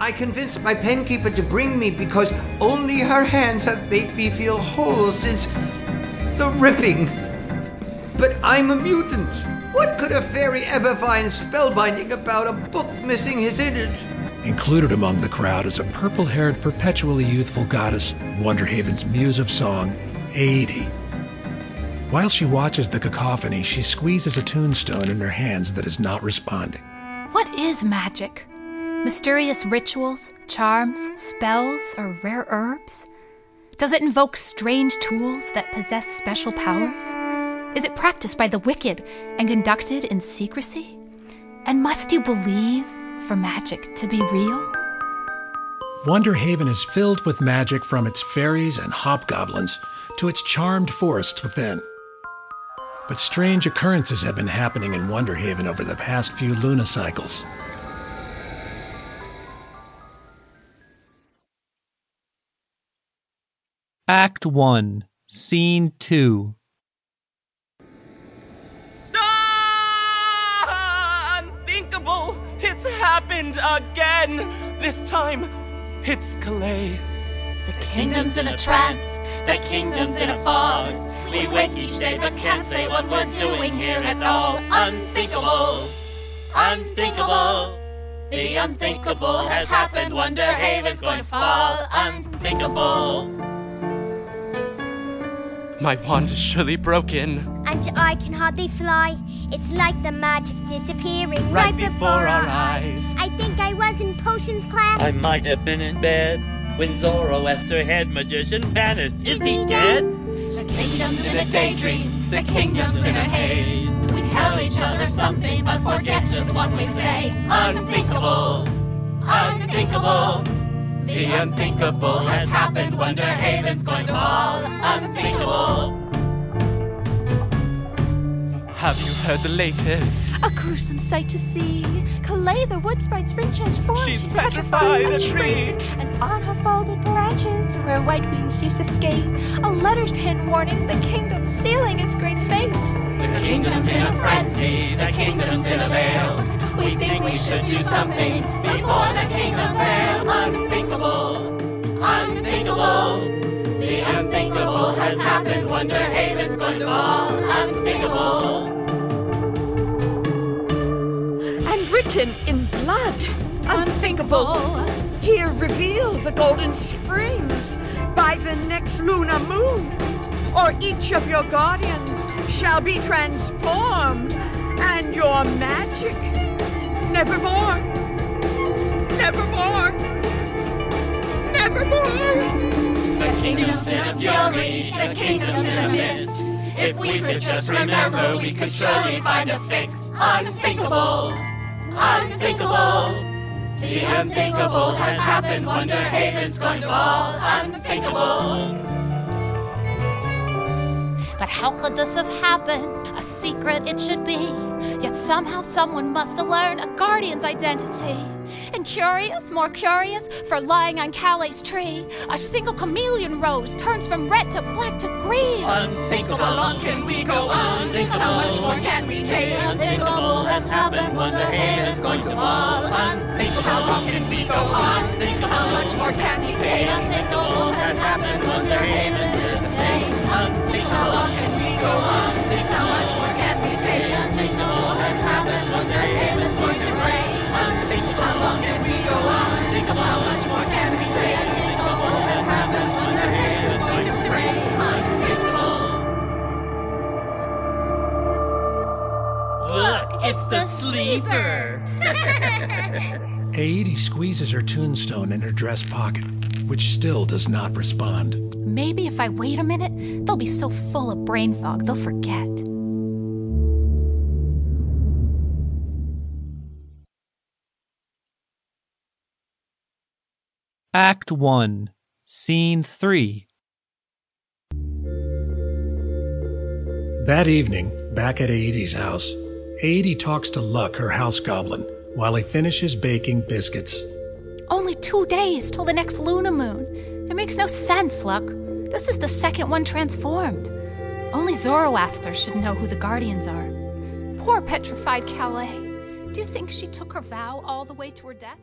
I convinced my penkeeper to bring me because only her hands have made me feel whole since the ripping. But I'm a mutant. What could a fairy ever find spellbinding about a book missing his innards? Included among the crowd is a purple haired, perpetually youthful goddess, Wonderhaven's muse of song, Aoede. While she watches the cacophony, she squeezes a tombstone in her hands that is not responding. What is magic? Mysterious rituals, charms, spells, or rare herbs? Does it invoke strange tools that possess special powers? Is it practiced by the wicked and conducted in secrecy? And must you believe for magic to be real? Wonderhaven is filled with magic from its fairies and hobgoblins to its charmed forests within. But strange occurrences have been happening in Wonderhaven over the past few Luna cycles. Act 1, Scene 2. Ah, unthinkable! It's happened again! This time, it's Calais. The kingdom's in a trance, the kingdom's in a fog. We wait each day but can't say what we're doing here at all. Unthinkable! Unthinkable! The unthinkable has happened. Wonderhaven's going to fall. Unthinkable! My wand is surely broken. And I can hardly fly. It's like the magic's disappearing Right before our eyes. I think I was in potions class. I might have been in bed when Zoroaster head magician vanished. Is he dead? The kingdom's in a daydream, the kingdom's in a haze. We tell each other something, but forget just what we say. Unthinkable, unthinkable. The unthinkable has happened. Wonderhaven's going to fall. Unthinkable. Have you heard the latest? A gruesome sight to see. Calais, the wood sprite's been transformed. She's petrified a tree. And on her folded branches, where white wings used to skate, a letter's pen warning the kingdom sealing its great fate. The kingdom's in a frenzy. The kingdom's in a veil. We think we should do something before Wonderhaven's going to fall. Unthinkable. and written in blood. Unthinkable. Here reveal the golden springs by the next lunar moon, or each of your guardians shall be transformed, and your magic nevermore, nevermore, nevermore. The kingdom's in a fury, the kingdom's in a mist. If we could just remember, we could surely find a fix. Unthinkable, unthinkable. The unthinkable has happened. Wonderhaven's going to fall. Unthinkable. But how could this have happened? A secret it should be. Yet somehow someone must have learned a guardian's identity. And curious, more curious, for lying on Calais' tree, a single chameleon rose turns from red to black to green. Unthinkable. How long can we go on? Unthinkable. How much more can we take? unthinkable has happened. Wonderhaven's going to fall. Unthinkable. How long can we go on? How much more can we take? unthinkable has happened. Wonderhaven is a state. Unthinkable. How long can we go on? It's the sleeper. Aoede squeezes her tombstone in her dress pocket, which still does not respond. Maybe if I wait a minute, they'll be so full of brain fog they'll forget. Act 1, Scene 3. That evening, back at Aoede's house, Aoede talks to Luck, her house goblin, while he finishes baking biscuits. Only two days till the next Luna moon. It makes no sense, Luck. This is the second one transformed. Only Zoroaster should know who the guardians are. Poor petrified Calais. Do you think she took her vow all the way to her death?